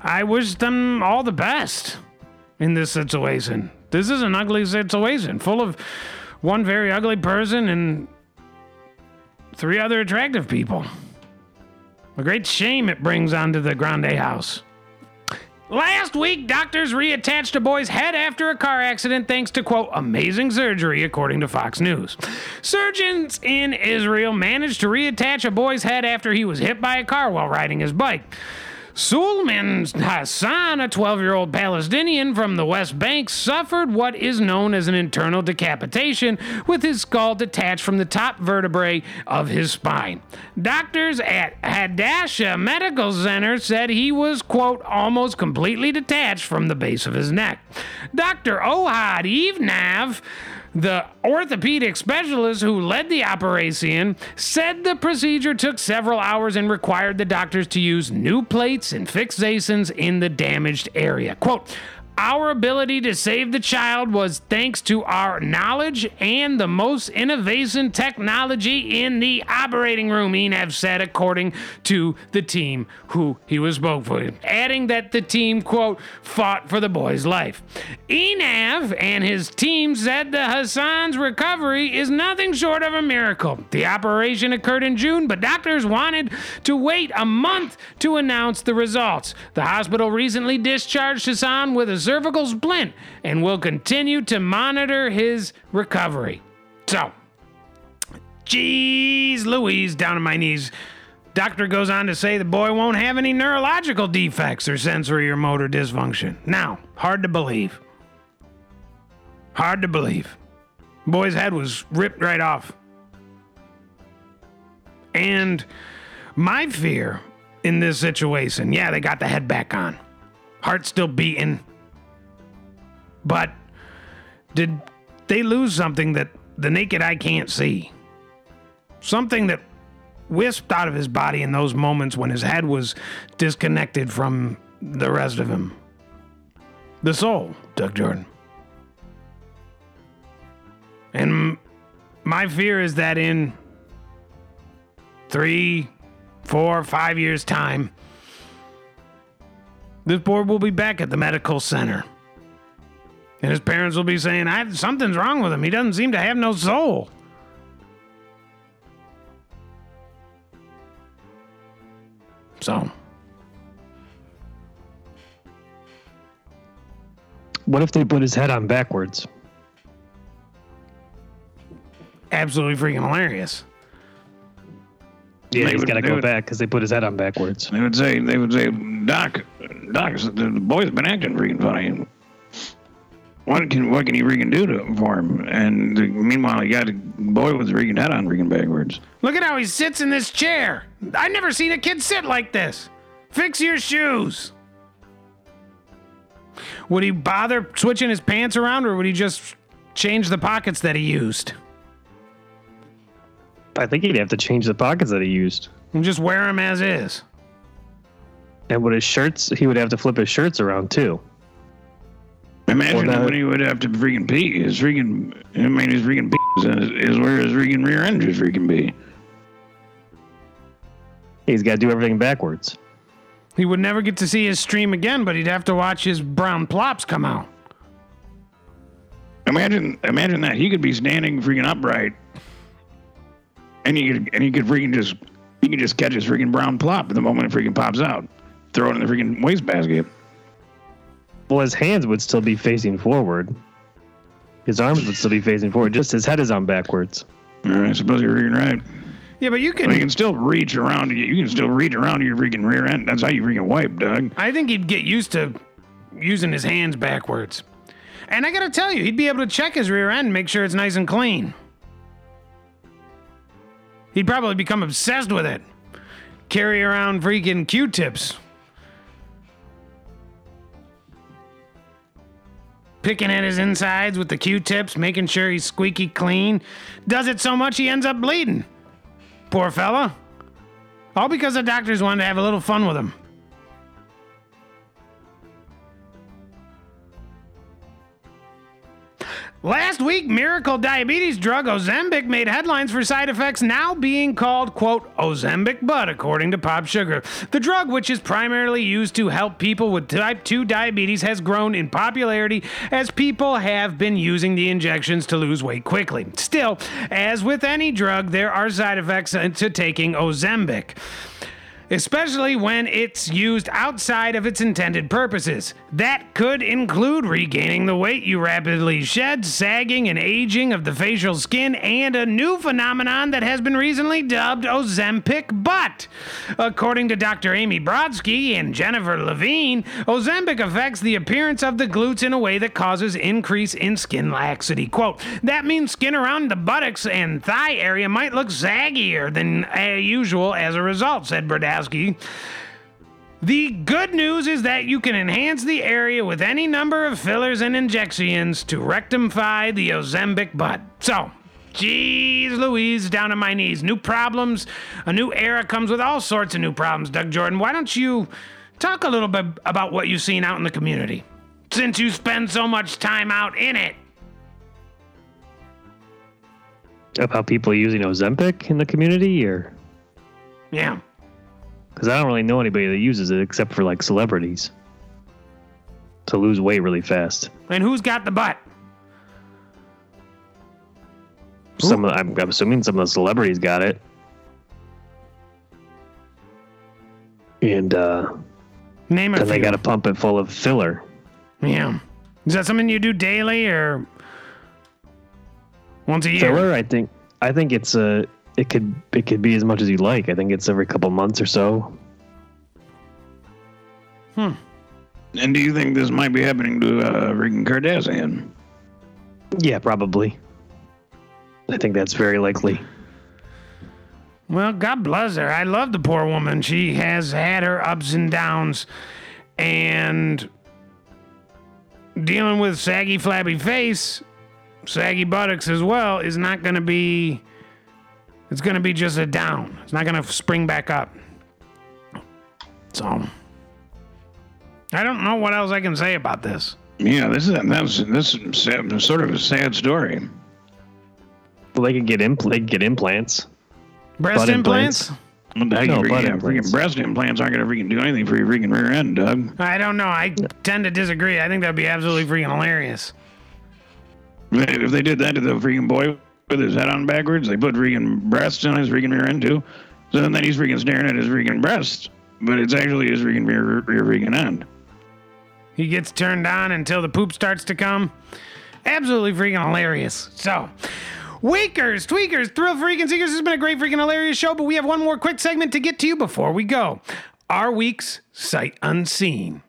A: I wish them all the best in this situation. This is an ugly situation, full of one very ugly person and three other attractive people. A great shame it brings onto the Grande house. Last week, doctors reattached a boy's head after a car accident thanks to, quote, amazing surgery, according to Fox News. Surgeons in Israel managed to reattach a boy's head after he was hit by a car while riding his bike. Sulman Hassan, a 12 year old Palestinian from the West Bank, suffered what is known as an internal decapitation with his skull detached from the top vertebrae of his spine. Doctors at Hadassah Medical Center said he was, quote, almost completely detached from the base of his neck. Dr. Ohad Einav, the orthopedic specialist who led the operation said the procedure took several hours and required the doctors to use new plates and fixations in the damaged area. Quote, our ability to save the child was thanks to our knowledge and the most innovation technology in the operating room, Einav said, according to the team who he was spoke for, adding that the team, quote, fought for the boy's life. Einav and his team said the Hassan's recovery is nothing short of a miracle. The operation occurred in June, but doctors wanted to wait a month to announce the results. The hospital recently discharged Hassan with a cervical splint and will continue to monitor his recovery. So, geez Louise, down on my knees. Doctor goes on to say the boy won't have any neurological defects or sensory or motor dysfunction. Now, hard to believe. Hard to believe. Boy's head was ripped right off. And my fear in this situation, yeah, they got the head back on. Heart still beating. But did they lose something that the naked eye can't see? Something that wisped out of his body in those moments when his head was disconnected from the rest of him. The soul, Doug Jordan. And my fear is that in three, four, five years' time, this board will be back at the medical center. And his parents will be saying, I, something's wrong with him. He doesn't seem to have no soul. So,
C: What if they put his head on backwards?
A: absolutely freaking hilarious.
C: Yeah,
B: They
C: he's
B: would
C: got to go
B: it.
C: back because they put his head on backwards.
B: They would say, they would say, Doc, Doc, the boy's been acting freaking funny. What can what can you freaking do to for him? And the, meanwhile, he got a boy with his freaking head on freaking backwards.
A: Look at how he sits in this chair. I've never seen a kid sit like this. Fix your shoes. Would he bother switching his pants around or would he just change the pockets that he used?
C: I think he'd have to change the pockets that he used.
A: And just wear them as is.
C: And with his shirts, he would have to flip his shirts around too.
B: Imagine
C: Well, that-
B: when he would have to freaking pee. His freaking, I mean, his freaking pee is, is where his freaking rear end should freaking be.
C: He's got to do everything backwards.
A: He would never get to see his stream again, but he'd have to watch his brown plops come out.
B: Imagine, imagine that he could be standing freaking upright, and he could, and he could freaking just, he could just catch his freaking brown plop at the moment it freaking pops out, throw it in the freaking wastebasket.
C: Well, his hands would still be facing forward. His arms would still be facing forward. Just his head is on backwards.
B: All right, I suppose you're freaking right.
A: Yeah, but you
B: But you
A: can.
B: can still reach around. You can still reach around your freaking rear end. That's how you freaking wipe, Doug.
A: I think he'd get used to using his hands backwards. And I gotta tell you, he'd be able to check his rear end and make sure it's nice and clean. He'd probably become obsessed with it. Carry around freaking Q Picking at his insides with the Q tips, making sure he's squeaky clean. Does it so much he ends up bleeding. Poor fella. All because the doctors wanted to have a little fun with him. Last week, miracle diabetes drug Ozempic made headlines for side effects now being called, quote, Ozempic butt, according to Pop Sugar. The drug, which is primarily used to help people with type 2 diabetes, has grown in popularity as people have been using the injections to lose weight quickly. Still, as with any drug, there are side effects to taking Ozempic. Especially when it's used outside of its intended purposes. That could include regaining the weight you rapidly shed, sagging and aging of the facial skin, and a new phenomenon that has been recently dubbed Ozempic butt. According to Dr. Amy Brodsky and Jennifer Levine, Ozempic affects the appearance of the glutes in a way that causes increase in skin laxity. Quote, that means skin around the buttocks and thigh area might look saggier than uh, usual as a result, said The good news is that you can enhance the area with any number of fillers and injections to rectify the Ozempic butt. So, Jeez Louise, down on my knees. New problems. A new era comes with all sorts of new problems, Doug Jordan. Why don't you talk a little bit about what you've seen out in the community? Since you spend so much time out in it.
C: About people using Ozempic in the community, or
A: Yeah.
C: Because I don't really know anybody that uses it except for like celebrities to lose weight really fast.
A: And who's got the butt?
C: Some, of, I'm, I'm assuming some of the celebrities got it, and uh,
A: Name
C: then they got to pump it full of filler.
A: Yeah. Is that something you do daily or once a year?
C: Filler, I think, I think it's a. It could it could be as much as you like. I think it's every couple months or so. Hmm.
B: And do you think this might be happening to uh, freaking Kardashian?
C: Yeah, probably. I think that's very likely.
A: Well, God bless her. I love the poor woman. She has had her ups and downs, and dealing with saggy, flabby face, saggy buttocks as well is not going to be. It's going to be just a down. It's not going to spring back up. So, I don't know what else I can say about this.
B: Yeah, this is that's this is sad- sort of a sad story.
C: Well, they could get impl- they could get implants.
A: Breast
C: Butt
A: implants?
C: implants.
B: What the heck,
C: No,
B: you
C: butt
B: freaking, yeah,
C: implants.
B: freaking breast implants aren't going to freaking do anything for your freaking rear end, Doug.
A: I don't know. I tend to disagree. I think that'd be absolutely freaking hilarious.
B: If they did that to the freaking boy with his head on backwards, they put freaking breasts on his freaking rear end too. So then he's freaking staring at his freaking breasts, but it's actually his freaking rear, rear end.
A: He gets turned on until the poop starts to come. Absolutely freaking hilarious. So, Wakers, tweakers, thrill freaking seekers. This has been a great freaking hilarious show, but we have one more quick segment to get to you before we go. Our week's sight unseen.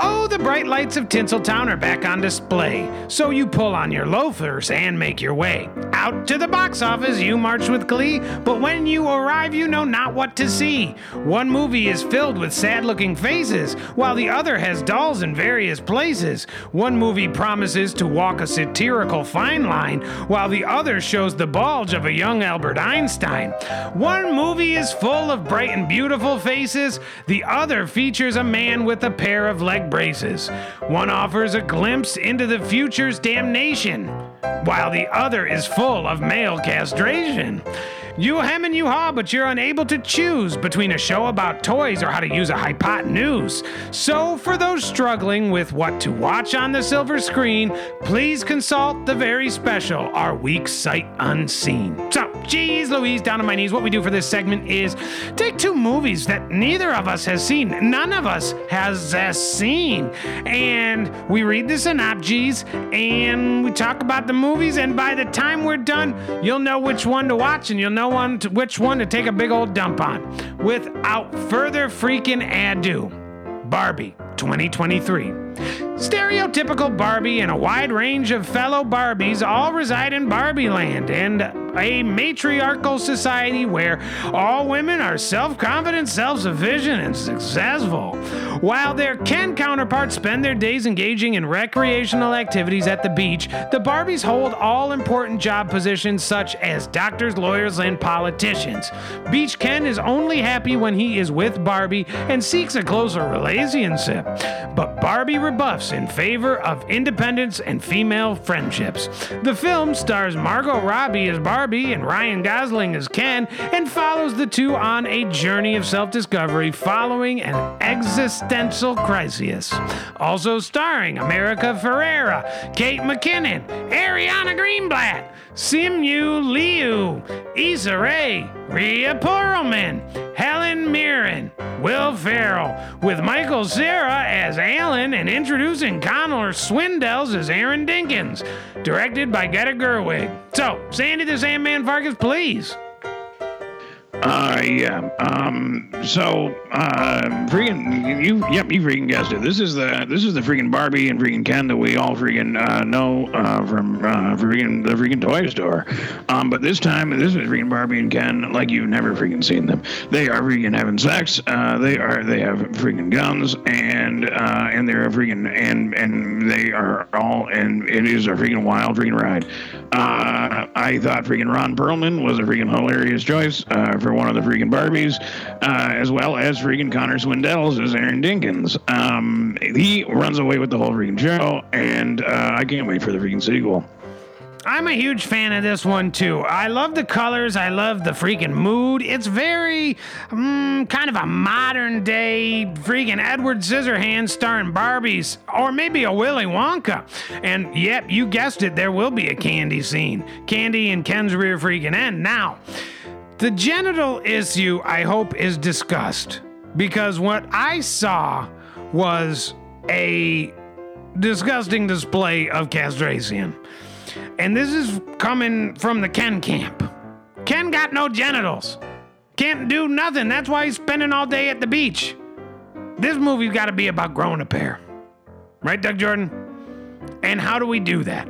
A: Oh, the bright lights of Tinseltown are back on display. So you pull on your loafers and make your way. Out to the box office, you march with glee, but when you arrive, you know not what to see. One movie is filled with sad looking faces, while the other has dolls in various places. One movie promises to walk a satirical fine line, while the other shows the bulge of a young Albert Einstein. One movie is full of bright and beautiful faces, the other features a man with a pair of leg braces. One offers a glimpse into the future's damnation, while the other is full of male castration. You hem and you haw, but you're unable to choose between a show about toys or how to use a hypotenuse. So, for those struggling with what to watch on the silver screen, please consult the very special Our Week Sight Unseen. So, geez Louise, down on my knees, what we do for this segment is take two movies that neither of us has seen, none of us has uh, seen, and we read the synopses and we talk about the movies, and by the time we're done, you'll know which one to watch and you'll know one to, which one to take a big old dump on. Without further freaking ado, Barbie 2023. Stereotypical Barbie and a wide range of fellow Barbies all reside in Barbie land and a matriarchal society where all women are self confident, self sufficient, and successful. While their Ken counterparts spend their days engaging in recreational activities at the beach, the Barbies hold all important job positions such as doctors, lawyers, and politicians. Beach Ken is only happy when he is with Barbie and seeks a closer relationship. But Barbie rebuffs in favor of independence and female friendships. The film stars Margot Robbie as Barbie and Ryan Gosling as Ken and follows the two on a journey of self discovery following an existential crisis. Also starring America Ferrera, Kate McKinnon, Ariana Greenblatt, Simu Liu, Issa Rae, Rhea Perlman, Helen Mirren, Will Ferrell, with Michael Cera as Alan and introducing Connor Swindells as Aaron Dinkins, directed by Greta Gerwig. So, Sandy the Sandman Farkas, please.
B: Uh, yeah. Um. So, uh, freaking you. Yep, you freaking guessed it. This is the this is the freaking Barbie and freaking Ken that we all freaking uh, know uh, from uh, freaking the freaking toy store. Um. But this time, this is freaking Barbie and Ken like you've never freaking seen them. They are freaking having sex. Uh. They are. They have freaking guns and uh. And they're freaking and and they are all and it is a freaking wild freaking ride. Uh. I thought freaking Ron Perlman was a freaking hilarious choice. Uh for one of the freaking Barbies, uh, as well as freaking Connor Swindells as Aaron Dinkins. Um, he runs away with the whole freaking show, and uh, I can't wait for the freaking sequel.
A: I'm a huge fan of this one too. I love the colors. I love the freaking mood. It's very um, kind of a modern day freaking Edward Scissorhands starring Barbies, or maybe a Willy Wonka. And yep, you guessed it, there will be a candy scene. Candy and Ken's rear freaking end. Now, the genital issue, I hope, is discussed because what I saw was a disgusting display of castration. And this is coming from the Ken camp. Ken got no genitals. Can't do nothing. That's why he's spending all day at the beach. This movie's got to be about growing a pair. Right, Doug Jordan? And how do we do that?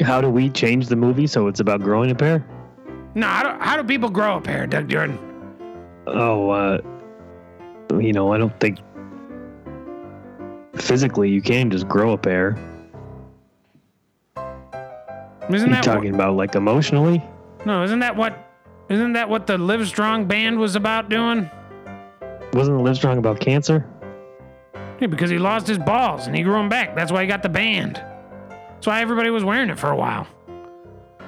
C: How do we change the movie so it's about growing a pair?
A: No, how do, how do people grow a pair, Doug Jordan?
C: Oh, uh, you know, I don't think physically you can just grow a pair.
A: Isn't
C: you
A: that
C: talking about like emotionally?
A: no? Isn't that what? Isn't that what the Live Strong band was about doing?
C: Wasn't Live Strong about cancer?
A: Yeah, because he lost his balls and he grew them back. That's why he got the band. That's why everybody was wearing it for a while.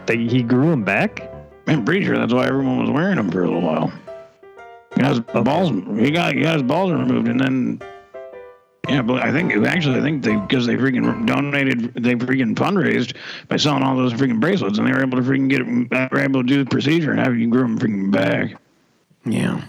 C: That he grew them back?
B: I'm pretty sure that's why everyone was wearing them for a little while. He got his balls. He got he got his balls removed, and then yeah, but I think actually I think they because they freaking donated, they freaking fundraised by selling all those freaking bracelets, and they were able to freaking get they were able to do the procedure and have you grow them freaking back.
A: Yeah.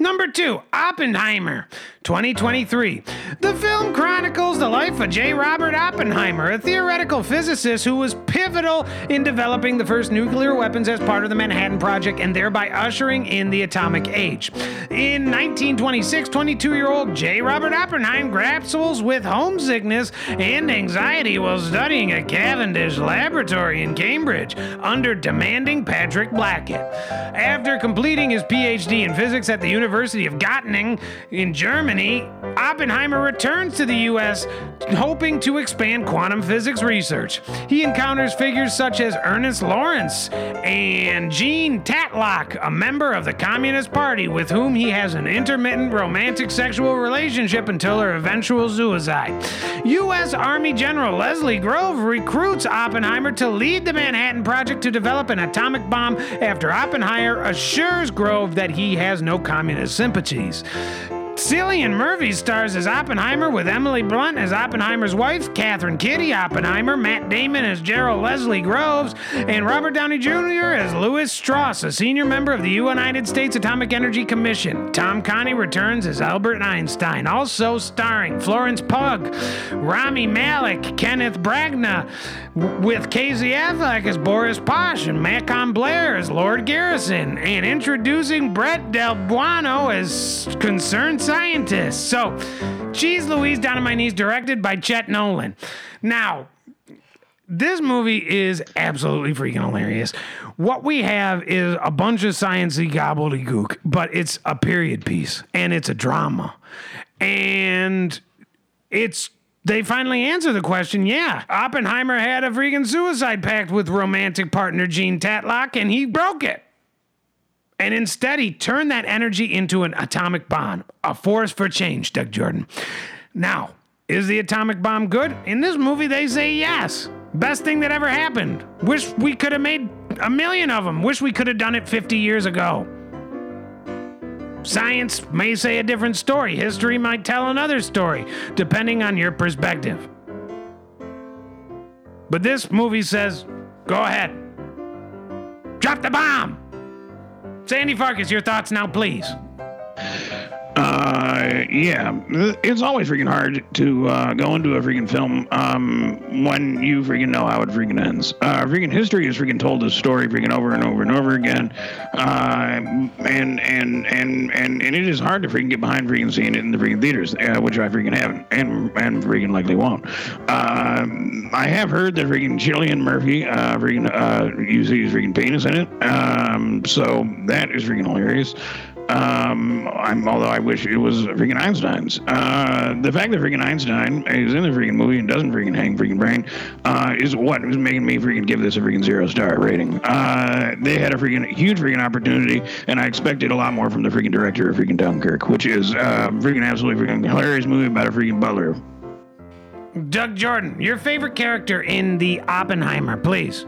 A: Number two, Oppenheimer, 2023. The film chronicles the life of J. Robert Oppenheimer, a theoretical physicist who was pivotal in developing the first nuclear weapons as part of the Manhattan Project and thereby ushering in the atomic age. In 1926, 22 year old J. Robert Oppenheimer grapples with homesickness and anxiety while studying at Cavendish Laboratory in Cambridge under demanding Patrick Blackett. After completing his PhD in physics at the University of Göttingen in Germany, Oppenheimer returns to the U.S. hoping to expand quantum physics research. He encounters figures such as Ernest Lawrence and Jean Tatlock, a member of the Communist Party with whom he has an intermittent romantic sexual relationship until her eventual suicide. U.S. Army General Leslie Grove recruits Oppenheimer to lead the Manhattan Project to develop an atomic bomb after Oppenheimer assures Grove that he has no communist sympathies. Cillian Murphy stars as Oppenheimer with Emily Blunt as Oppenheimer's wife, Catherine Kitty Oppenheimer, Matt Damon as Gerald Leslie Groves, and Robert Downey Jr. as Louis Strauss, a senior member of the United States Atomic Energy Commission. Tom Conti returns as Albert Einstein, also starring Florence Pugh, Rami Malek, Kenneth Branagh, with Casey Affleck as Boris Pash and Macon Blair as Lord Garrison, and introducing Brett Del Buono as concerned scientist. So, Cheese Louise Down on My Knees, directed by Chet Nolan. Now, this movie is absolutely freaking hilarious. What we have is a bunch of sciencey gobbledygook, but it's a period piece and it's a drama. And it's they finally answer the question yeah, Oppenheimer had a freaking suicide pact with romantic partner Jean Tatlock and he broke it. And instead, he turned that energy into an atomic bomb, a force for change, Doug Jordan. Now, is the atomic bomb good? In this movie, they say yes. Best thing that ever happened. Wish we could have made a million of them. Wish we could have done it 50 years ago. Science may say a different story. History might tell another story, depending on your perspective. But this movie says, go ahead. Drop the bomb. Sandy Farkas, your thoughts now, please.
B: Uh, yeah, it's always freaking hard to uh, go into a freaking film um, when you freaking know how it freaking ends. Uh, freaking history is freaking told this story freaking over and over and over again, uh, and and and and and it is hard to freaking get behind freaking seeing it in the freaking theaters, uh, which I freaking haven't, and and freaking likely won't. Um, I have heard that freaking Cillian Murphy uh, freaking uses freaking penis in it, um, so that is freaking hilarious. Um, although I wish it was freaking Einstein's. Uh, the fact that freaking Einstein is in the freaking movie and doesn't freaking hang freaking brain uh, is what is making me freaking give this a freaking zero star rating. Uh, they had a freaking huge freaking opportunity, and I expected a lot more from the freaking director of freaking Dunkirk, which is uh, freaking absolutely freaking hilarious movie about a freaking butler.
A: Doug Jordan, your favorite character in the Oppenheimer, please.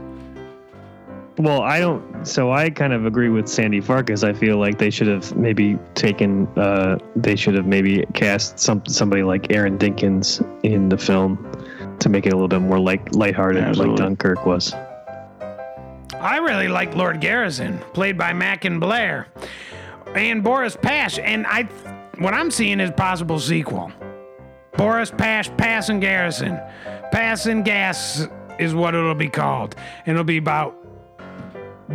C: Well, I don't. So I kind of agree with Sandy Farkas. I feel like they should have maybe taken. Uh, they should have maybe cast some somebody like Aaron Dinkins in the film to make it a little bit more like lighthearted,
B: Absolutely.
C: like Dunkirk was.
A: I really like Lord Garrison, played by Macon Blair, and Boris Pash. And I, what I'm seeing is possible sequel. Boris Pash, Pass and Garrison, Pass and Gas is what it'll be called, and it'll be about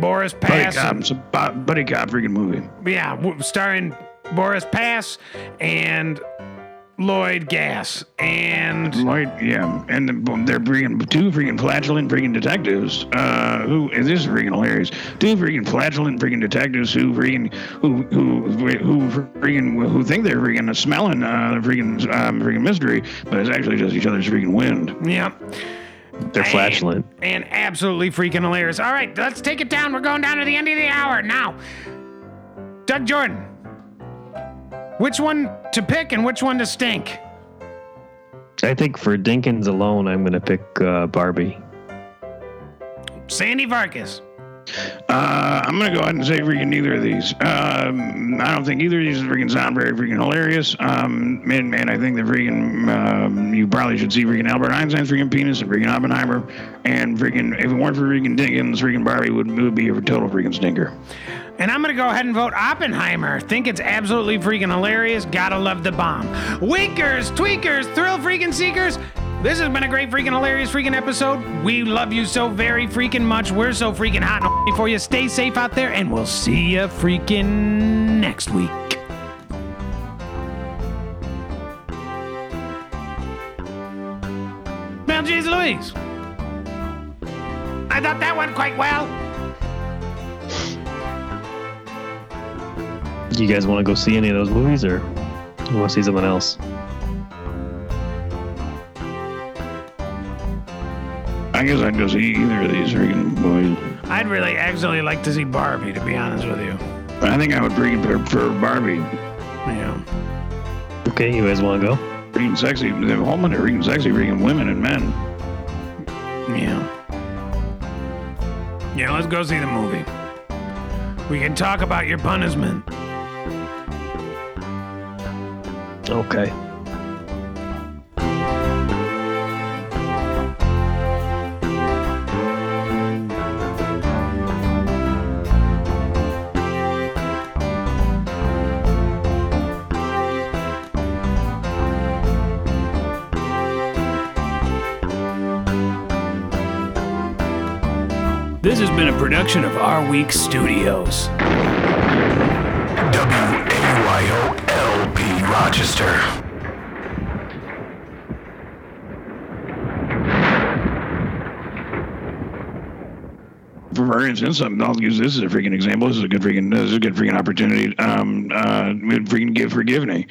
A: Boris
B: Buddy
A: Pass.
B: cop, it's a bu- buddy cop freaking movie.
A: yeah, w- starring Boris Pass and Lloyd Gas, and
B: Lloyd, yeah, and the, they're bringing two freaking flatulent freaking detectives. Uh, who and this is freaking hilarious. Two freaking flatulent freaking detectives who freaking who who who freaking who think they're freaking smelling uh, the freaking um, freaking mystery, but it's actually just each other's freaking wind.
A: yeah.
C: They're flatulent.
A: and absolutely freaking hilarious. All right, let's take it down. We're going down to the end of the hour now. Doug Jordan, which one to pick and which one to stink?
C: I think for Dinkins alone, I'm going to pick uh, Barbie.
A: Sandy Farkas.
B: Uh, I'm gonna go ahead and say freaking neither of these. Um, I don't think either of these freaking sound very freaking hilarious. Um, man, man, I think that freaking um, you probably should see freaking Albert Einstein's freaking penis and freaking Oppenheimer, and freaking if it weren't for freaking Dinkins, freaking Barbie would, would be a total freaking stinker.
A: And I'm going to go ahead and vote Oppenheimer. Think it's absolutely freaking hilarious. Gotta love the bomb. Winkers, tweakers, thrill freaking seekers. This has been a great freaking hilarious freaking episode. We love you so very freaking much. We're so freaking hot and for you. Stay safe out there, and we'll see you freaking next week. Well, geez Louise. I thought that went quite well.
C: Do you guys want to go see any of those movies, or you want to see something else?
B: I guess I'd go see either of these freaking boys.
A: I'd really actually like to see Barbie, to be honest with you.
B: I think I would freaking prefer Barbie.
A: Yeah.
C: Okay, you guys want to go?
B: Freaking sexy. The whole bunch of freaking sexy freaking women and men.
A: Yeah. Yeah, let's go see the movie. We can talk about your punishment.
C: Okay.
A: Been a production of Our Week Studios.
D: WAYO LP Rochester.
B: for instance, um, I'll use this as a freaking example. This is a good freaking, this is a good freaking opportunity. Um, uh, freaking give forgive me.